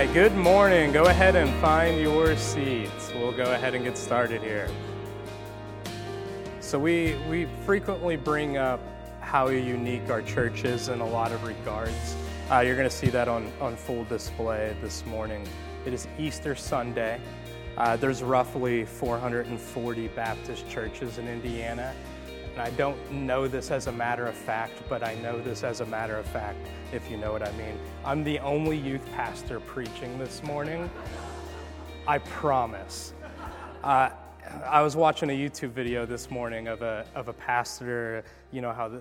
Right, good morning. Go ahead and find your seats. We'll go ahead and get started here. So, we, we frequently bring up how unique our church is in a lot of regards. Uh, you're going to see that on, on full display this morning. It is Easter Sunday. Uh, there's roughly 440 Baptist churches in Indiana. And I don't know this as a matter of fact, but I know this as a matter of fact, if you know what I mean. I'm the only youth pastor preaching this morning. I promise. Uh, I was watching a YouTube video this morning of a, of a pastor, you know, how the,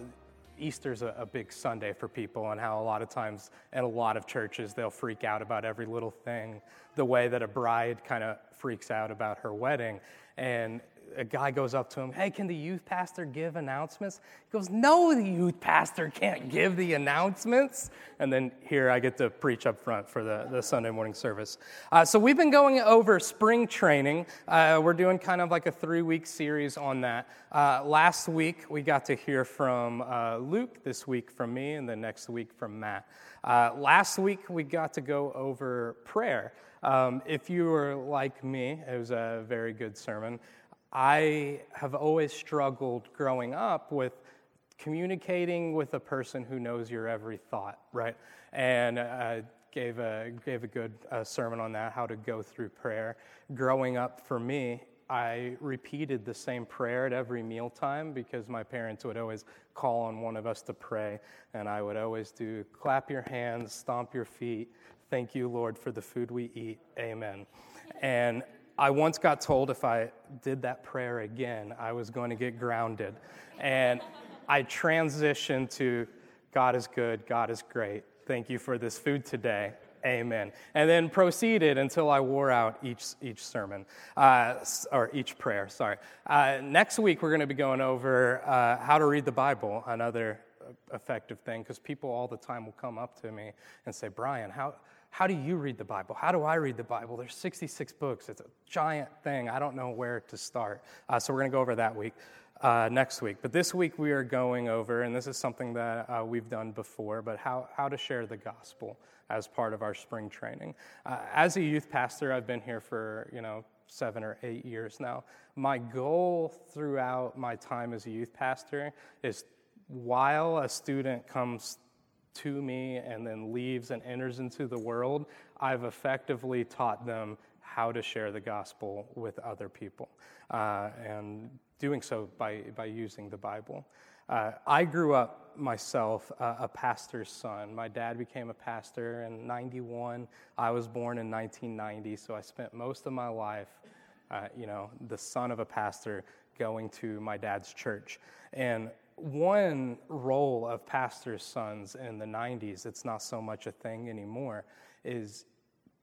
Easter's a, a big Sunday for people, and how a lot of times in a lot of churches they'll freak out about every little thing, the way that a bride kind of freaks out about her wedding. And a guy goes up to him, Hey, can the youth pastor give announcements? He goes, No, the youth pastor can't give the announcements. And then here I get to preach up front for the, the Sunday morning service. Uh, so we've been going over spring training. Uh, we're doing kind of like a three week series on that. Uh, last week we got to hear from uh, Luke, this week from me, and then next week from Matt. Uh, last week we got to go over prayer. Um, if you were like me, it was a very good sermon. I have always struggled growing up with communicating with a person who knows your every thought, right? And uh, gave a gave a good uh, sermon on that, how to go through prayer. Growing up, for me, I repeated the same prayer at every mealtime because my parents would always call on one of us to pray, and I would always do clap your hands, stomp your feet, thank you, Lord, for the food we eat, Amen. And I once got told if I did that prayer again, I was going to get grounded. And I transitioned to God is good, God is great. Thank you for this food today. Amen. And then proceeded until I wore out each, each sermon, uh, or each prayer, sorry. Uh, next week, we're going to be going over uh, how to read the Bible, another effective thing, because people all the time will come up to me and say, Bryan, how, how do you read the Bible? How do I read the Bible? There's 66 books. It's a giant thing. I don't know where to start. Uh, so we're going to go over that week. Uh, next week. But this week we are going over, and this is something that uh, we've done before, but how, how to share the gospel as part of our spring training. Uh, as a youth pastor, I've been here for, you know, seven or eight years now. My goal throughout my time as a youth pastor is while a student comes to me and then leaves and enters into the world, I've effectively taught them how to share the gospel with other people, uh, and doing so by, by using the Bible. Uh, I grew up myself uh, a pastor's son. My dad became a pastor in 91. I was born in 1990, so I spent most of my life, uh, you know, the son of a pastor going to my dad's church. And one role of pastor's sons in the 90s, it's not so much a thing anymore, is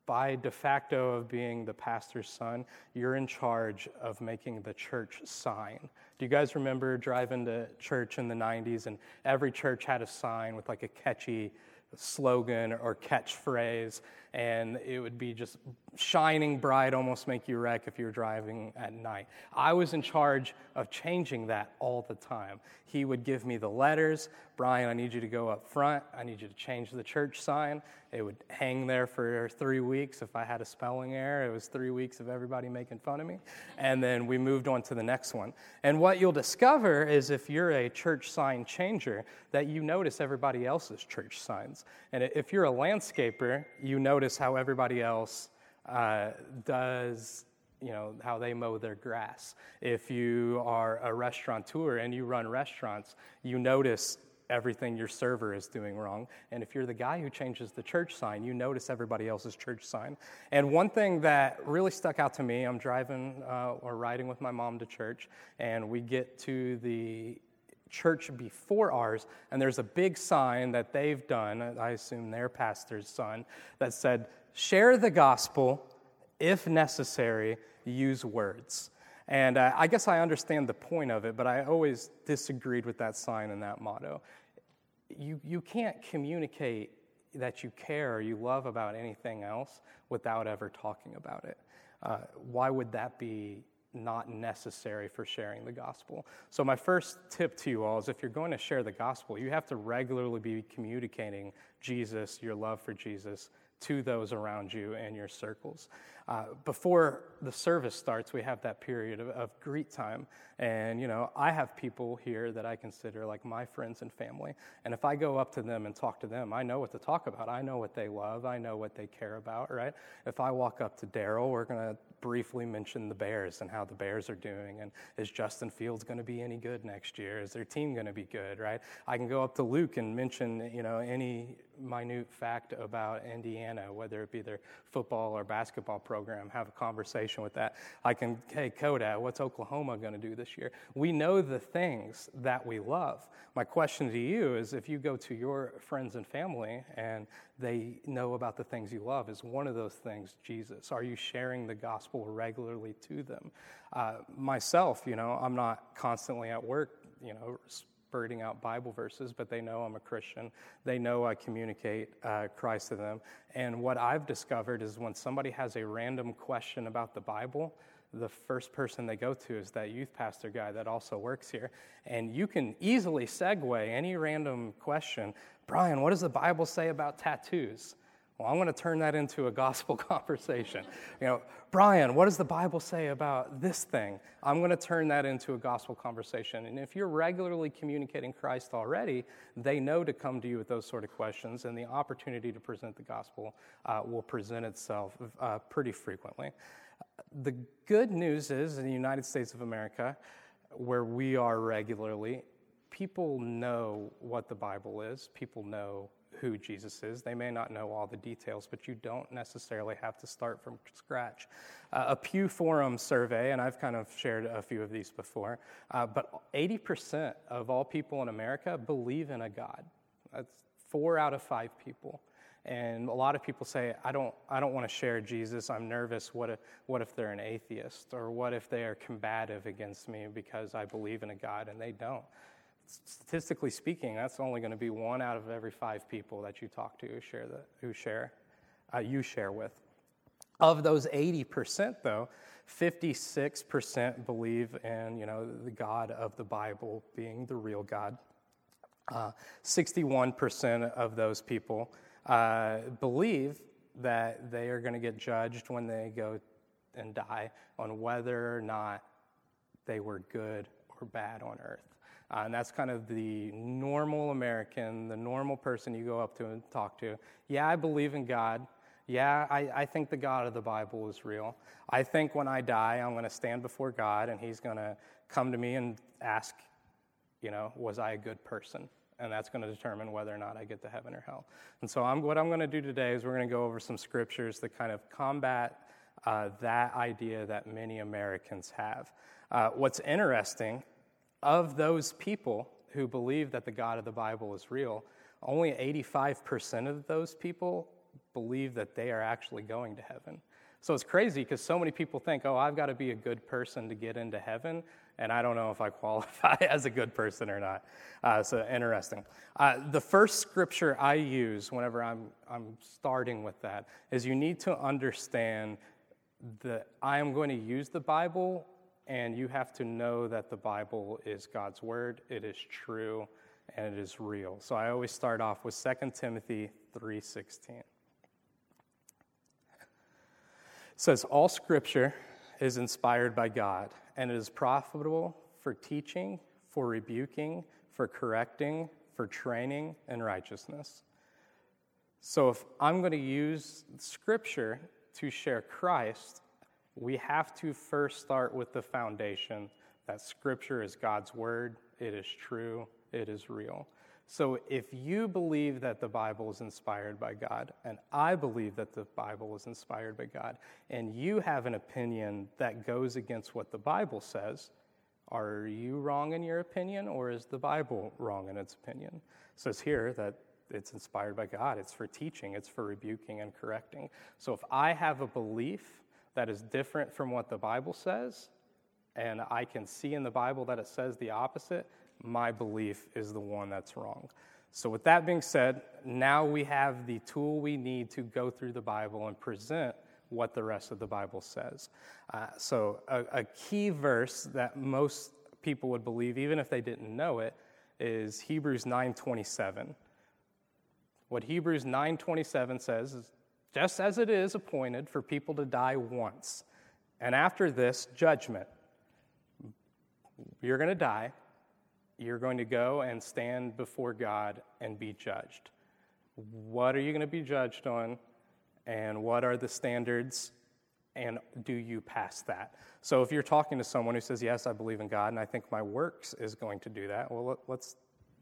by de facto of being the pastor's son, you're in charge of making the church sign. Do you guys remember driving to church in the 90s and every church had a sign with like a catchy slogan or catchphrase, and it would be just shining bright, almost make you wreck if you were driving at night. I was in charge of changing that all the time. He would give me the letters Bryan, I need you to go up front. I need you to change the church sign. It would hang there for three weeks. If I had a spelling error, it was three weeks of everybody making fun of me. And then we moved on to the next one. And what you'll discover is if you're a church sign changer, that you notice everybody else's church signs. And if you're a landscaper, you notice how everybody else uh, does you know how they mow their grass if you are a restaurateur and you run restaurants you notice everything your server is doing wrong. And if you're the guy who changes the church sign, you notice everybody else's church sign. And one thing that really stuck out to me I'm driving uh, or riding with my mom to church, and we get to the church before ours, and there's a big sign that they've done, I assume their pastor's son, that said, Share the gospel, if necessary, use words. And uh, I guess I understand the point of it, but I always disagreed with that sign and that motto. You, you can't communicate that you care or you love about anything else without ever talking about it. Uh, why would that be not necessary for sharing the gospel? So, my first tip to you all is if you're going to share the gospel, you have to regularly be communicating Jesus, your love for Jesus, to those around you and your circles. Uh, before the service starts, we have that period of, of, greet time. And, you know, I have people here that I consider like my friends and family. And if I go up to them and talk to them, I know what to talk about. I know what they love. I know what they care about, right? If I walk up to Daryl, we're going to briefly mention the Bears and how the Bears are doing. And is Justin Fields going to be any good next year? Is their team going to be good, right? I can go up to Luke and mention, you know, any minute fact about Indiana, whether it be their football or basketball program, have a conversation with that. I can, hey, Kodak, what's Oklahoma going to do this year? We know the things that we love. My question to you is if you go to your friends and family and they know about the things you love, is one of those things Jesus? Are you sharing the gospel regularly to them? Uh, myself, you know, I'm not constantly at work, you know, spurting out Bible verses, but they know I'm a Christian. They know I communicate uh, Christ to them. And what I've discovered is when somebody has a random question about the Bible, the first person they go to is that youth pastor guy that also works here. And you can easily segue any random question. Bryan, what does the Bible say about tattoos? Well, I'm going to turn that into a gospel conversation. You know, Bryan, what does the Bible say about this thing? I'm going to turn that into a gospel conversation. And if you're regularly communicating Christ already, they know to come to you with those sort of questions, and the opportunity to present the gospel uh, will present itself uh, pretty frequently. The good news is in the United States of America, where we are regularly, people know what the Bible is, people know who Jesus is. They may not know all the details, but you don't necessarily have to start from scratch. Uh, a Pew Forum survey, and I've kind of shared a few of these before, uh, but 80% of all people in America believe in a God. That's four out of five people. And a lot of people say, I don't, I don't want to share Jesus. I'm nervous. What if, what if they're an atheist? Or what if they are combative against me because I believe in a God and they don't? Statistically speaking, that's only going to be one out of every five people that you talk to who share the, who share uh, you share with. Of those 80%, though, 56% believe in you know the God of the Bible being the real God. Uh, 61% of those people uh, believe that they are going to get judged when they go and die on whether or not they were good or bad on earth. Uh, and that's kind of the normal American, the normal person you go up to and talk to. Yeah, I believe in God. Yeah, I, I think the God of the Bible is real. I think when I die, I'm going to stand before God and He's going to come to me and ask, you know, was I a good person? And that's going to determine whether or not I get to heaven or hell. And so, I'm, what I'm going to do today is we're going to go over some scriptures that kind of combat uh, that idea that many Americans have. Uh, what's interesting of those people who believe that the God of the Bible is real, only 85% of those people believe that they are actually going to heaven. So it's crazy because so many people think, oh, I've got to be a good person to get into heaven, and I don't know if I qualify as a good person or not. Uh, so interesting. Uh, the first scripture I use whenever I'm, I'm starting with that is you need to understand that I am going to use the Bible and you have to know that the Bible is God's word, it is true, and it is real. So I always start off with 2 Timothy 3:16. It says all scripture is inspired by God and it is profitable for teaching, for rebuking, for correcting, for training in righteousness. So if I'm going to use scripture to share Christ, we have to first start with the foundation that Scripture is God's Word, it is true, it is real. So if you believe that the Bible is inspired by God, and I believe that the Bible is inspired by God, and you have an opinion that goes against what the Bible says, are you wrong in your opinion, or is the Bible wrong in its opinion? It says here that it's inspired by God, it's for teaching, it's for rebuking and correcting. So if I have a belief that is different from what the Bible says, and I can see in the Bible that it says the opposite, my belief is the one that's wrong. So, with that being said, now we have the tool we need to go through the Bible and present what the rest of the Bible says. Uh, so, a, a key verse that most people would believe, even if they didn't know it, is Hebrews 9:27. What Hebrews 9:27 says is just as it is appointed for people to die once. And after this, judgment. You're going to die. You're going to go and stand before God and be judged. What are you going to be judged on? And what are the standards? And do you pass that? So, if you're talking to someone who says, Yes, I believe in God, and I think my works is going to do that, well, let's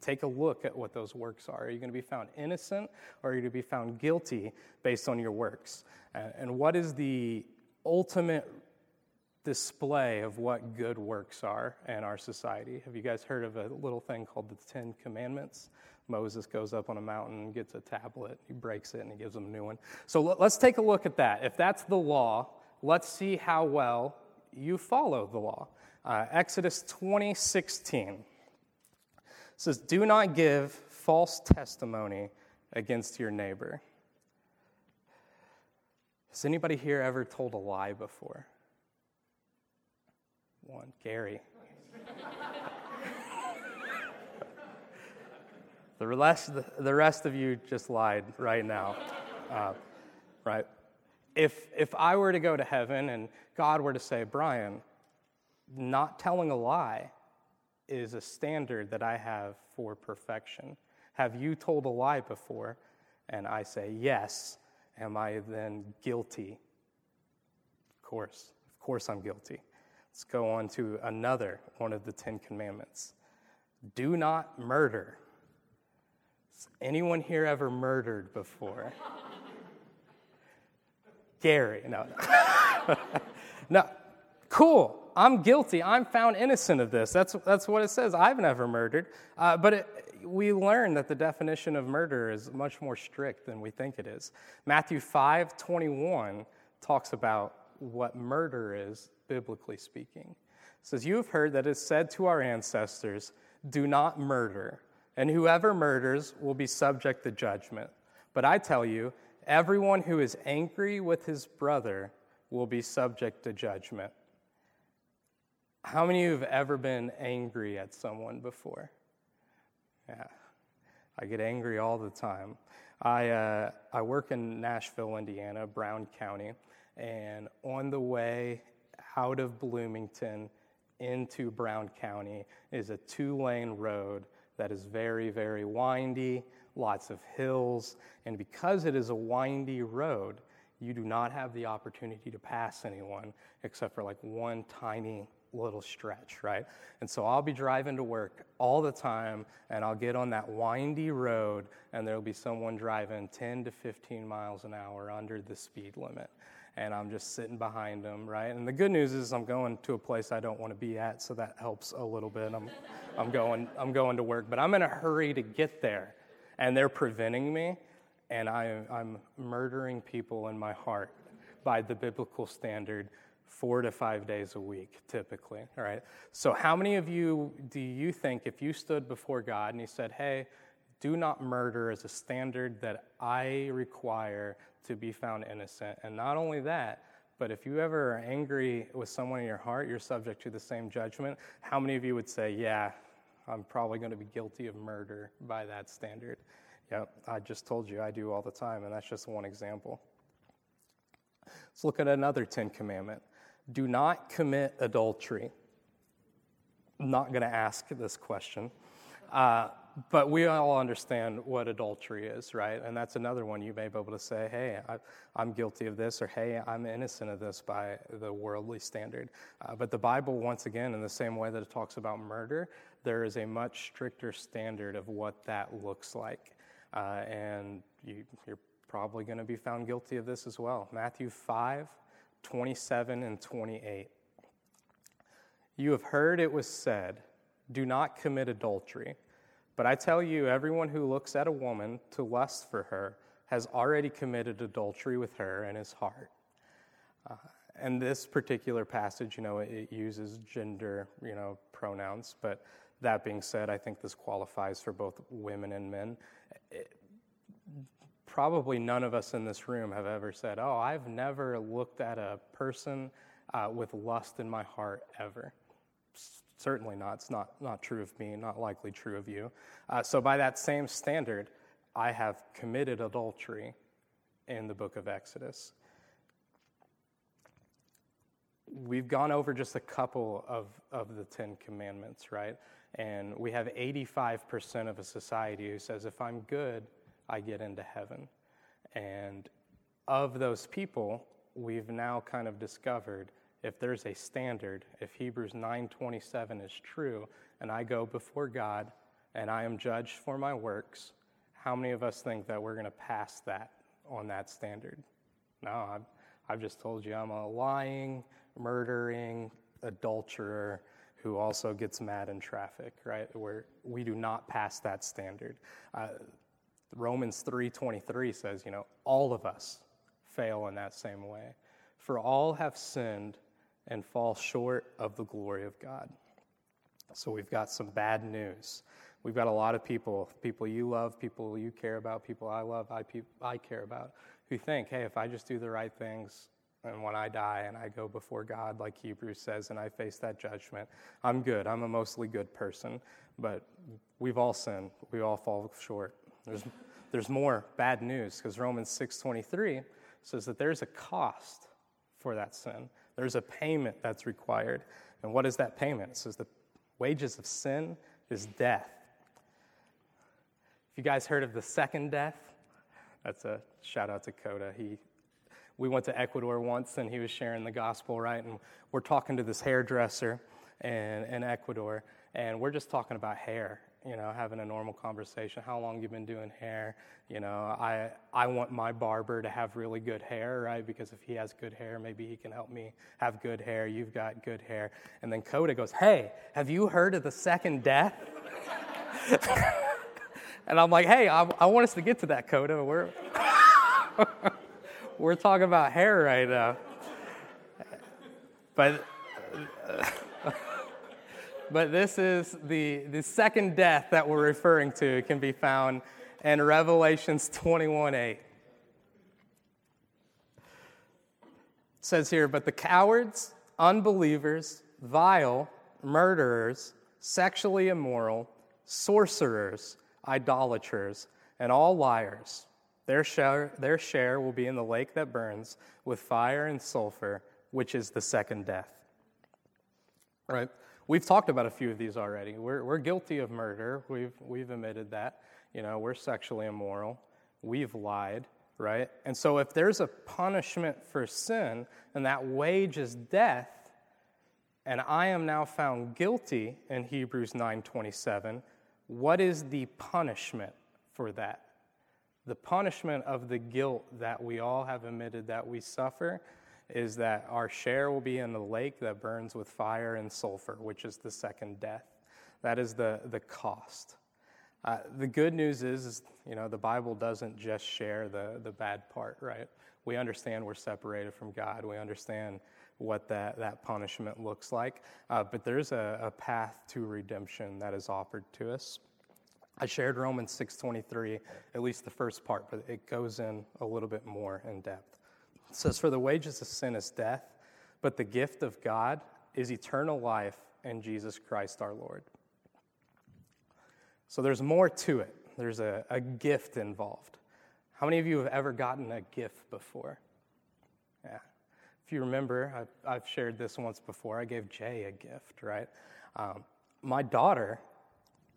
take a look at what those works are. Are you going to be found innocent or are you going to be found guilty based on your works? And what is the ultimate display of what good works are in our society? Have you guys heard of a little thing called the Ten Commandments? Moses goes up on a mountain, gets a tablet, he breaks it, and he gives them a new one. So let's take a look at that. If that's the law, let's see how well you follow the law. Uh, Exodus 20, 16 says, Do not give false testimony against your neighbor. Has anybody here ever told a lie before? One, Gary. the, rest, the rest of you just lied right now. Uh, right? If, if I were to go to heaven and God were to say, Bryan, not telling a lie is a standard that I have for perfection. Have you told a lie before? And I say, yes. Am I then guilty? Of course. Of course, I'm guilty. Let's go on to another one of the Ten Commandments do not murder. Has anyone here ever murdered before? Gary, no. no. Cool. I'm guilty. I'm found innocent of this. That's, that's what it says. I've never murdered. Uh, but it, we learn that the definition of murder is much more strict than we think it is. Matthew 5 21 talks about what murder is, biblically speaking. It says, You have heard that it is said to our ancestors, Do not murder, and whoever murders will be subject to judgment. But I tell you, everyone who is angry with his brother will be subject to judgment. How many of you have ever been angry at someone before? Yeah, I get angry all the time. I, uh, I work in Nashville, Indiana, Brown County, and on the way out of Bloomington into Brown County is a two lane road that is very, very windy, lots of hills, and because it is a windy road, you do not have the opportunity to pass anyone except for like one tiny little stretch, right? And so I'll be driving to work all the time, and I'll get on that windy road, and there'll be someone driving 10 to 15 miles an hour under the speed limit. And I'm just sitting behind them, right? And the good news is I'm going to a place I don't want to be at, so that helps a little bit. I'm, I'm, going, I'm going to work, but I'm in a hurry to get there, and they're preventing me, and I, I'm murdering people in my heart by the biblical standard four to five days a week, typically. All right. So, how many of you do you think if you stood before God and He said, Hey, do not murder as a standard that I require to be found innocent? And not only that, but if you ever are angry with someone in your heart, you're subject to the same judgment. How many of you would say, Yeah, I'm probably going to be guilty of murder by that standard? Yep, I just told you I do all the time, and that's just one example. Let's look at another Ten Commandment do not commit adultery. I'm not going to ask this question. Uh, but we all understand what adultery is, right? And that's another one you may be able to say, hey, I, am guilty of this, or hey, I'm innocent of this by the worldly standard. Uh, but the Bible, once again, in the same way that it talks about murder, there is a much stricter standard of what that looks like. Uh, and you, you're probably going to be found guilty of this as well. Matthew 5, 27 and 28. You have heard it was said, Do not commit adultery. But I tell you, everyone who looks at a woman to lust for her has already committed adultery with her in his heart. Uh, and this particular passage, you know, it, uses gender, you know, pronouns. But that being said, I think this qualifies for both women and men. It, probably none of us in this room have ever said, Oh, I've never looked at a person uh, with lust in my heart ever. certainly not. It's not, not true of me, not likely true of you. Uh, so, by that same standard, I have committed adultery in the book of Exodus. We've gone over just a couple of, of the Ten Commandments, right? And we have 85% of a society who says, if I'm good, I get into heaven. And of those people, we've now kind of discovered if there's a standard, if Hebrews 9:27 is true, and I go before God and I am judged for my works, how many of us think that we're going to pass that on that standard? No, I've, I've just told you I'm a lying, murdering adulterer who also gets mad in traffic, right? Where we do not pass that standard. Uh, Romans 3:23 says, you know, all of us fail in that same way. For all have sinned and fall short of the glory of God. So we've got some bad news. We've got a lot of people, people you love, people you care about, people I love, I, I care about, who think, hey, if I just do the right things, and when I die and I go before God, like Hebrews says, and I face that judgment, I'm good. I'm a mostly good person. But we've all sinned. We all fall short. There's, there's more bad news because Romans 6.23 says that there's a cost for that sin. There's a payment that's required. And what is that payment? It says the wages of sin is death. If you guys heard of the second death, that's a shout out to Coda. He, we went to Ecuador once and he was sharing the gospel, right? And we're talking to this hairdresser in, in Ecuador, and we're just talking about hair, you know, having a normal conversation. How long you been doing hair? You know, I, I want my barber to have really good hair, right? Because if he has good hair, maybe he can help me have good hair. You've got good hair. And then Coda goes, Hey, have you heard of the second death? And I'm like, hey, I, I want us to get to that, Coda. We're, we're talking about hair right now. But, but this is the, the second death that we're referring to. It can be found in Revelations 21 8. It says here, but the cowards, unbelievers, vile, murderers, sexually immoral, sorcerers, idolaters, and all liars. Their share, their share will be in the lake that burns with fire and sulfur, which is the second death. Right? We've talked about a few of these already. We're, we're guilty of murder. We've, we've admitted that. You know, we're sexually immoral. We've lied, right? And so if there's a punishment for sin and that wage is death, and I am now found guilty in Hebrews 9:27, what is the punishment for that? The punishment of the guilt that we all have admitted that we suffer is that our share will be in the lake that burns with fire and sulfur, which is the second death. That is the, the cost. Uh, the good news is, is, you know, the Bible doesn't just share the, the bad part, right? We understand we're separated from God. We understand what that, that punishment looks like. Uh, but there's a, a path to redemption that is offered to us. I shared Romans 6:23, at least the first part, but it goes in a little bit more in depth. Says, "For the wages of sin is death, but the gift of God is eternal life in Jesus Christ our Lord." So there's more to it. There's a, a gift involved. How many of you have ever gotten a gift before? Yeah, if you remember, I've, I've, shared this once before. I gave Jay a gift, right? Um, my daughter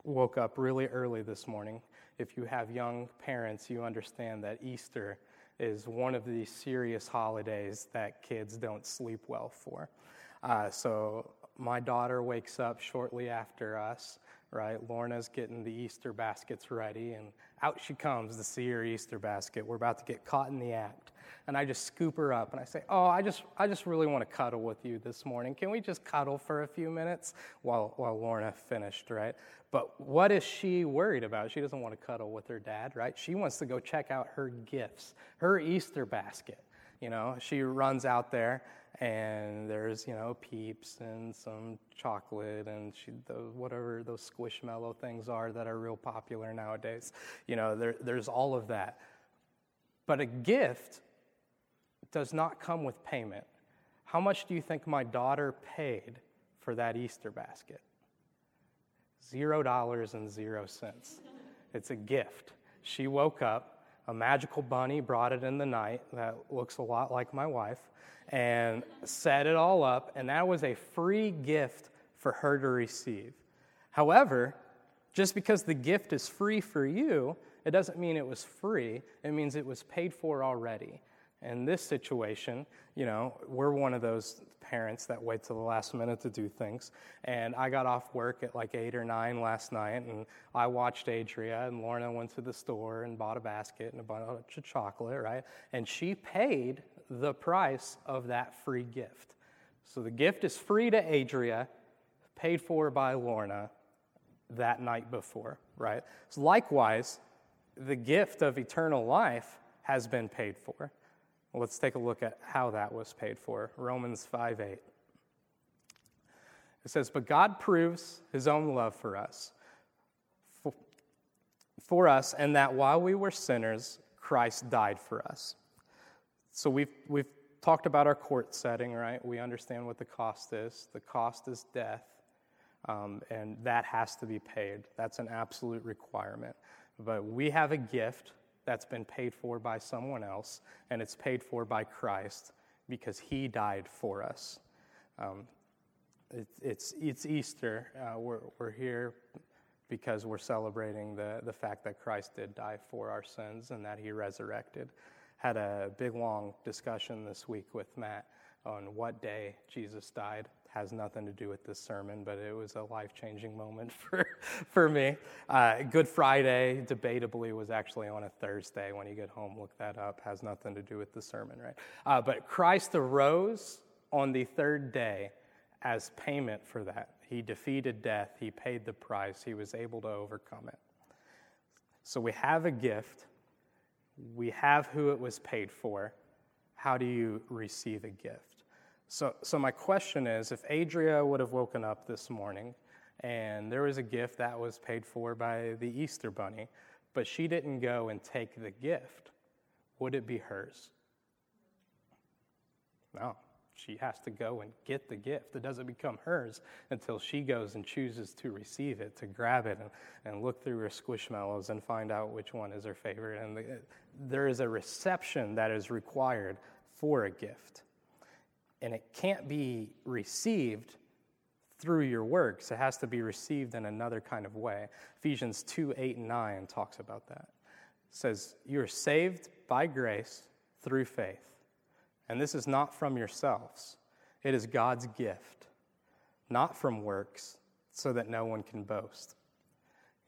woke up really early this morning. If you have young parents, you understand that Easter is one of the serious holidays that kids don't sleep well for. Uh, so my daughter wakes up shortly after us right? Lorna's getting the Easter baskets ready, and out she comes to see her Easter basket. We're about to get caught in the act. And I just scoop her up and I say, Oh, I just, I just really want to cuddle with you this morning. Can we just cuddle for a few minutes while, while Lorna finished, right? But what is she worried about? She doesn't want to cuddle with her dad, right? She wants to go check out her gifts, her Easter basket. You know, she runs out there and there's you know peeps and some chocolate and she, the, whatever those squishmallow things are that are real popular nowadays. You know there, there's all of that. But a gift does not come with payment. How much do you think my daughter paid for that easter basket? Zero dollars and zero cents. It's a gift. She woke up a magical bunny brought it in the night that looks a lot like my wife and set it all up, and that was a free gift for her to receive. However, just because the gift is free for you, it doesn't mean it was free. It means it was paid for already. In this situation, you know, we're one of those parents that wait till the last minute to do things. And I got off work at like eight or nine last night, and I watched Adria, and Lorna went to the store and bought a basket and a bunch of chocolate, right? And she paid the price of that free gift. So the gift is free to Adria, paid for by Lorna that night before, right? So likewise, the gift of eternal life has been paid for. Let's take a look at how that was paid for. Romans 5 8. It says, But God proves his own love for us, for, for us, and that while we were sinners, Christ died for us. So we've, we've talked about our court setting, right? We understand what the cost is. The cost is death, um, and that has to be paid. That's an absolute requirement. But we have a gift that's been paid for by someone else, and it's paid for by Christ because he died for us. Um, it, it's, it's Easter. Uh, we're, we're here because we're celebrating the, the fact that Christ did die for our sins and that he resurrected had a big long discussion this week with Matt on what day Jesus died. Has nothing to do with this sermon, but it was a life changing moment for, for me. Uh, Good Friday, debatably, was actually on a Thursday. When you get home, look that up. Has nothing to do with the sermon, right? Uh, but Christ arose on the third day as payment for that. He defeated death, he paid the price, he was able to overcome it. So we have a gift we have who it was paid for. How do you receive a gift? So, so my question is if Adria would have woken up this morning and there was a gift that was paid for by the Easter Bunny, but she didn't go and take the gift, would it be hers? No. She has to go and get the gift. It doesn't become hers until she goes and chooses to receive it, to grab it and, and look through her squishmallows and find out which one is her favorite. And the, there is a reception that is required for a gift. And it can't be received through your works, it has to be received in another kind of way. Ephesians 2 8 and 9 talks about that. It says, You are saved by grace through faith and this is not from yourselves, it is God's gift, not from works, so that no one can boast.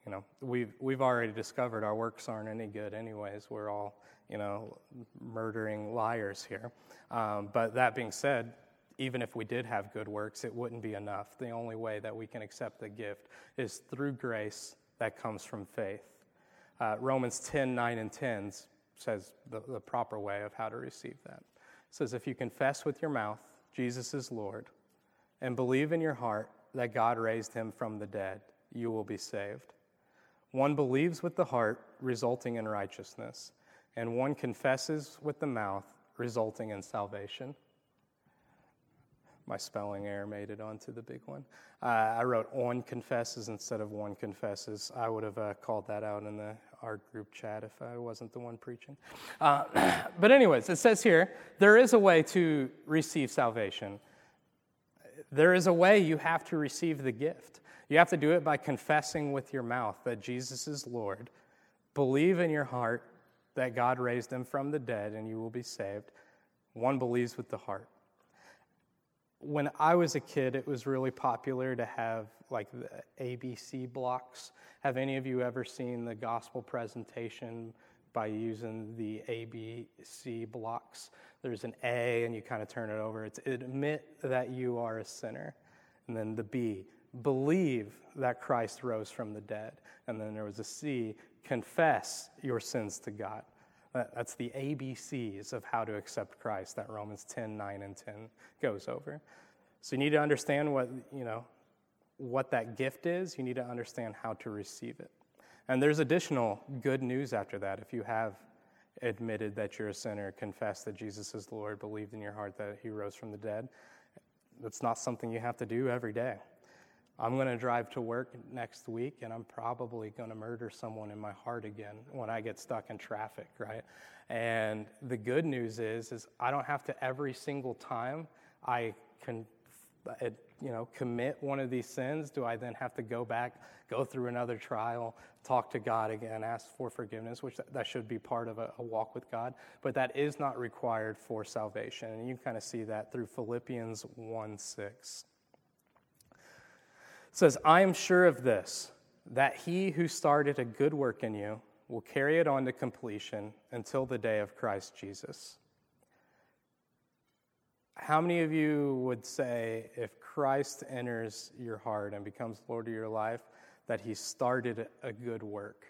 You know, we've, we've already discovered our works aren't any good, anyways. We're all, you know, murdering liars here. Um, but that being said, even if we did have good works, it wouldn't be enough. The only way that we can accept the gift is through grace that comes from faith. Uh, Romans 10 9 and 10 says the, the proper way of how to receive that It says, If you confess with your mouth Jesus is Lord and believe in your heart that God raised him from the dead, you will be saved. One believes with the heart, resulting in righteousness, and one confesses with the mouth, resulting in salvation. My spelling error made it onto the big one. Uh, I wrote on confesses instead of one confesses. I would have uh, called that out in the our group chat if I wasn't the one preaching. Uh, but, anyways, it says here there is a way to receive salvation. There is a way you have to receive the gift. You have to do it by confessing with your mouth that Jesus is Lord, believe in your heart that God raised him from the dead, and you will be saved. One believes with the heart when I was a kid, it was really popular to have like the ABC blocks. Have any of you ever seen the gospel presentation by using the ABC blocks? There's an A, and you kind of turn it over. It's admit that you are a sinner. And then the B, believe that Christ rose from the dead. And then there was a C, confess your sins to God. That's the ABCs of how to accept Christ that Romans 10, 9, and 10 goes over. So you need to understand what, you know, what that gift is. You need to understand how to receive it. And there's additional good news after that. If you have admitted that you're a sinner, confessed that Jesus is Lord, believed in your heart that he rose from the dead, that's not something you have to do every day. I'm going to drive to work next week and I'm probably going to murder someone in my heart again when I get stuck in traffic, right? And the good news is is I don't have to every single time I can uh, you know commit one of these sins do I then have to go back go through another trial talk to God again ask for forgiveness which that should be part of a, a walk with God. But that is not required for salvation. And you kind of see that through Philippians 1 6 says, I am sure of this, that he who started a good work in you will carry it on to completion until the day of Christ Jesus. How many of you would say if Christ enters your heart and becomes Lord of your life, that he started a good work?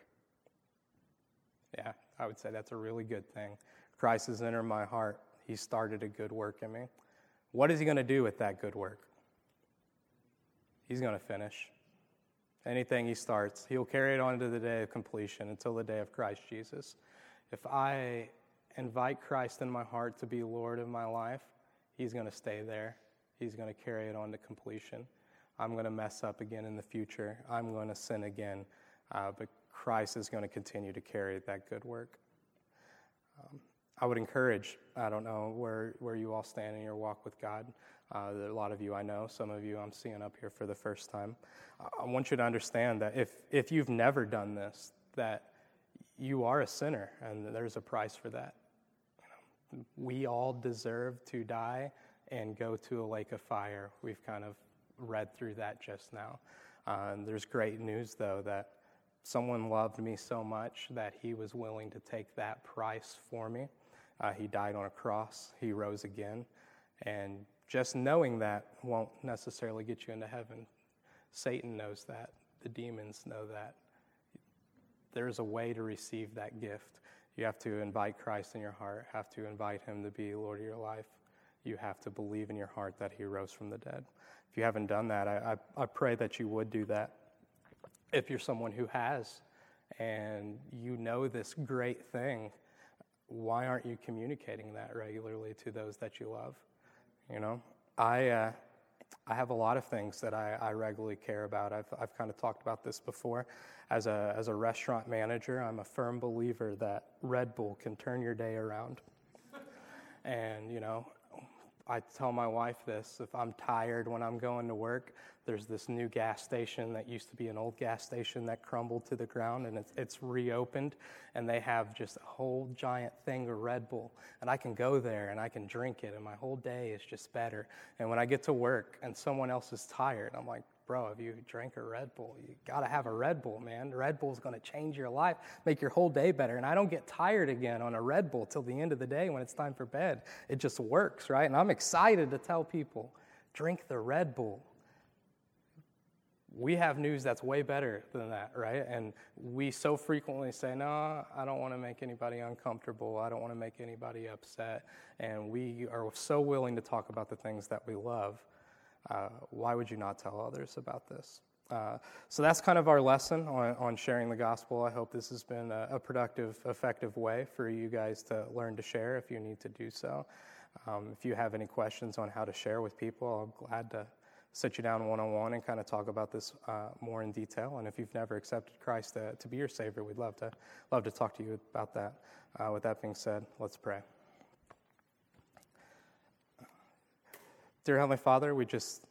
Yeah, I would say that's a really good thing. Christ has entered my heart. He started a good work in me. What is he going to do with that good work? He's going to finish. Anything he starts, he'll carry it on to the day of completion until the day of Christ Jesus. If I invite Christ in my heart to be Lord of my life, he's going to stay there. He's going to carry it on to completion. I'm going to mess up again in the future. I'm going to sin again. Uh, but Christ is going to continue to carry that good work. Um, I would encourage, I don't know where, where you all stand in your walk with God. Uh, a lot of you I know, some of you I'm seeing up here for the first time. I want you to understand that if, if you've never done this, that you are a sinner and there's a price for that. We all deserve to die and go to a lake of fire. We've kind of read through that just now. Uh, there's great news, though, that someone loved me so much that he was willing to take that price for me. Uh, he died on a cross, he rose again, and just knowing that won't necessarily get you into heaven. Satan knows that, the demons know that. There's a way to receive that gift. You have to invite Christ in your heart, have to invite him to be Lord of your life. You have to believe in your heart that he rose from the dead. If you haven't done that, I, I, I pray that you would do that. If you're someone who has and you know this great thing, why aren't you communicating that regularly to those that you love? You know, I, uh, I have a lot of things that I, I regularly care about. I've, I've kind of talked about this before. As a, as a restaurant manager, I'm a firm believer that Red Bull can turn your day around. and, you know, I tell my wife this if I'm tired when I'm going to work, there's this new gas station that used to be an old gas station that crumbled to the ground and it's, it's reopened and they have just a whole giant thing of Red Bull and I can go there and I can drink it and my whole day is just better. And when I get to work and someone else is tired, I'm like, bro, if you drink a Red Bull, you got to have a Red Bull, man. Red Bull's going to change your life, make your whole day better. And I don't get tired again on a Red Bull till the end of the day when it's time for bed. It just works, right? And I'm excited to tell people drink the Red Bull. We have news that's way better than that, right? And we so frequently say, no, I don't want to make anybody uncomfortable. I don't want to make anybody upset. And we are so willing to talk about the things that we love uh, why would you not tell others about this? Uh, so that's kind of our lesson on, on sharing the gospel. I hope this has been a, a, productive, effective way for you guys to learn to share if you need to do so. Um, if you have any questions on how to share with people, I'm glad to sit you down one on one and kind of talk about this uh, more in detail. And if you've never accepted Christ to, to, be your Savior, we'd love to love to talk to you about that. Uh, with that being said, let's pray. Dear Heavenly Father, we just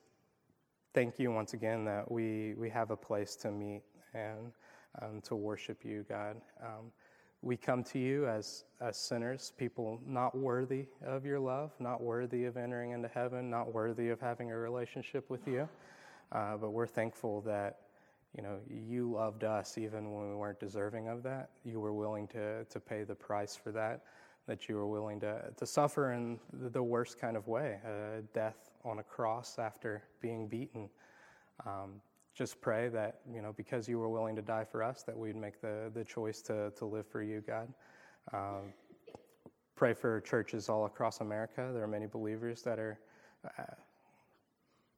thank you once again that we, we have a place to meet and um, to worship you, God. Um, we come to you as, as sinners, people not worthy of your love, not worthy of entering into heaven, not worthy of having a relationship with you. Uh, but we're thankful that you know you loved us even when we weren't deserving of that. You were willing to, to pay the price for that that you were willing to, to suffer in the worst kind of way uh, death on a cross after being beaten. Um, just pray that, you know, because you were willing to die for us, that we'd make the, the choice to, to live for you, God. Um, pray for churches all across America. There are many believers that are. Uh,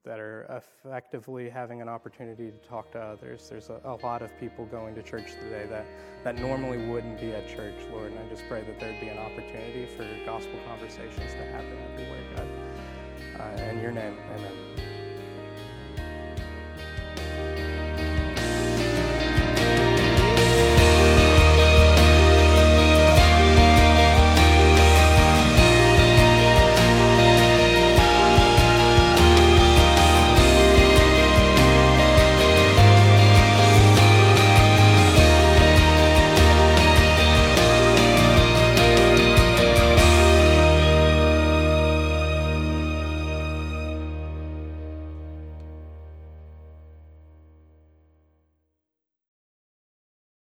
that are effectively having an opportunity to talk to others. There's a, a, lot of people going to church today that, that normally wouldn't be at church, Lord, and I just pray that there'd be an opportunity for gospel conversations to happen everywhere, God. Uh, in your name, amen.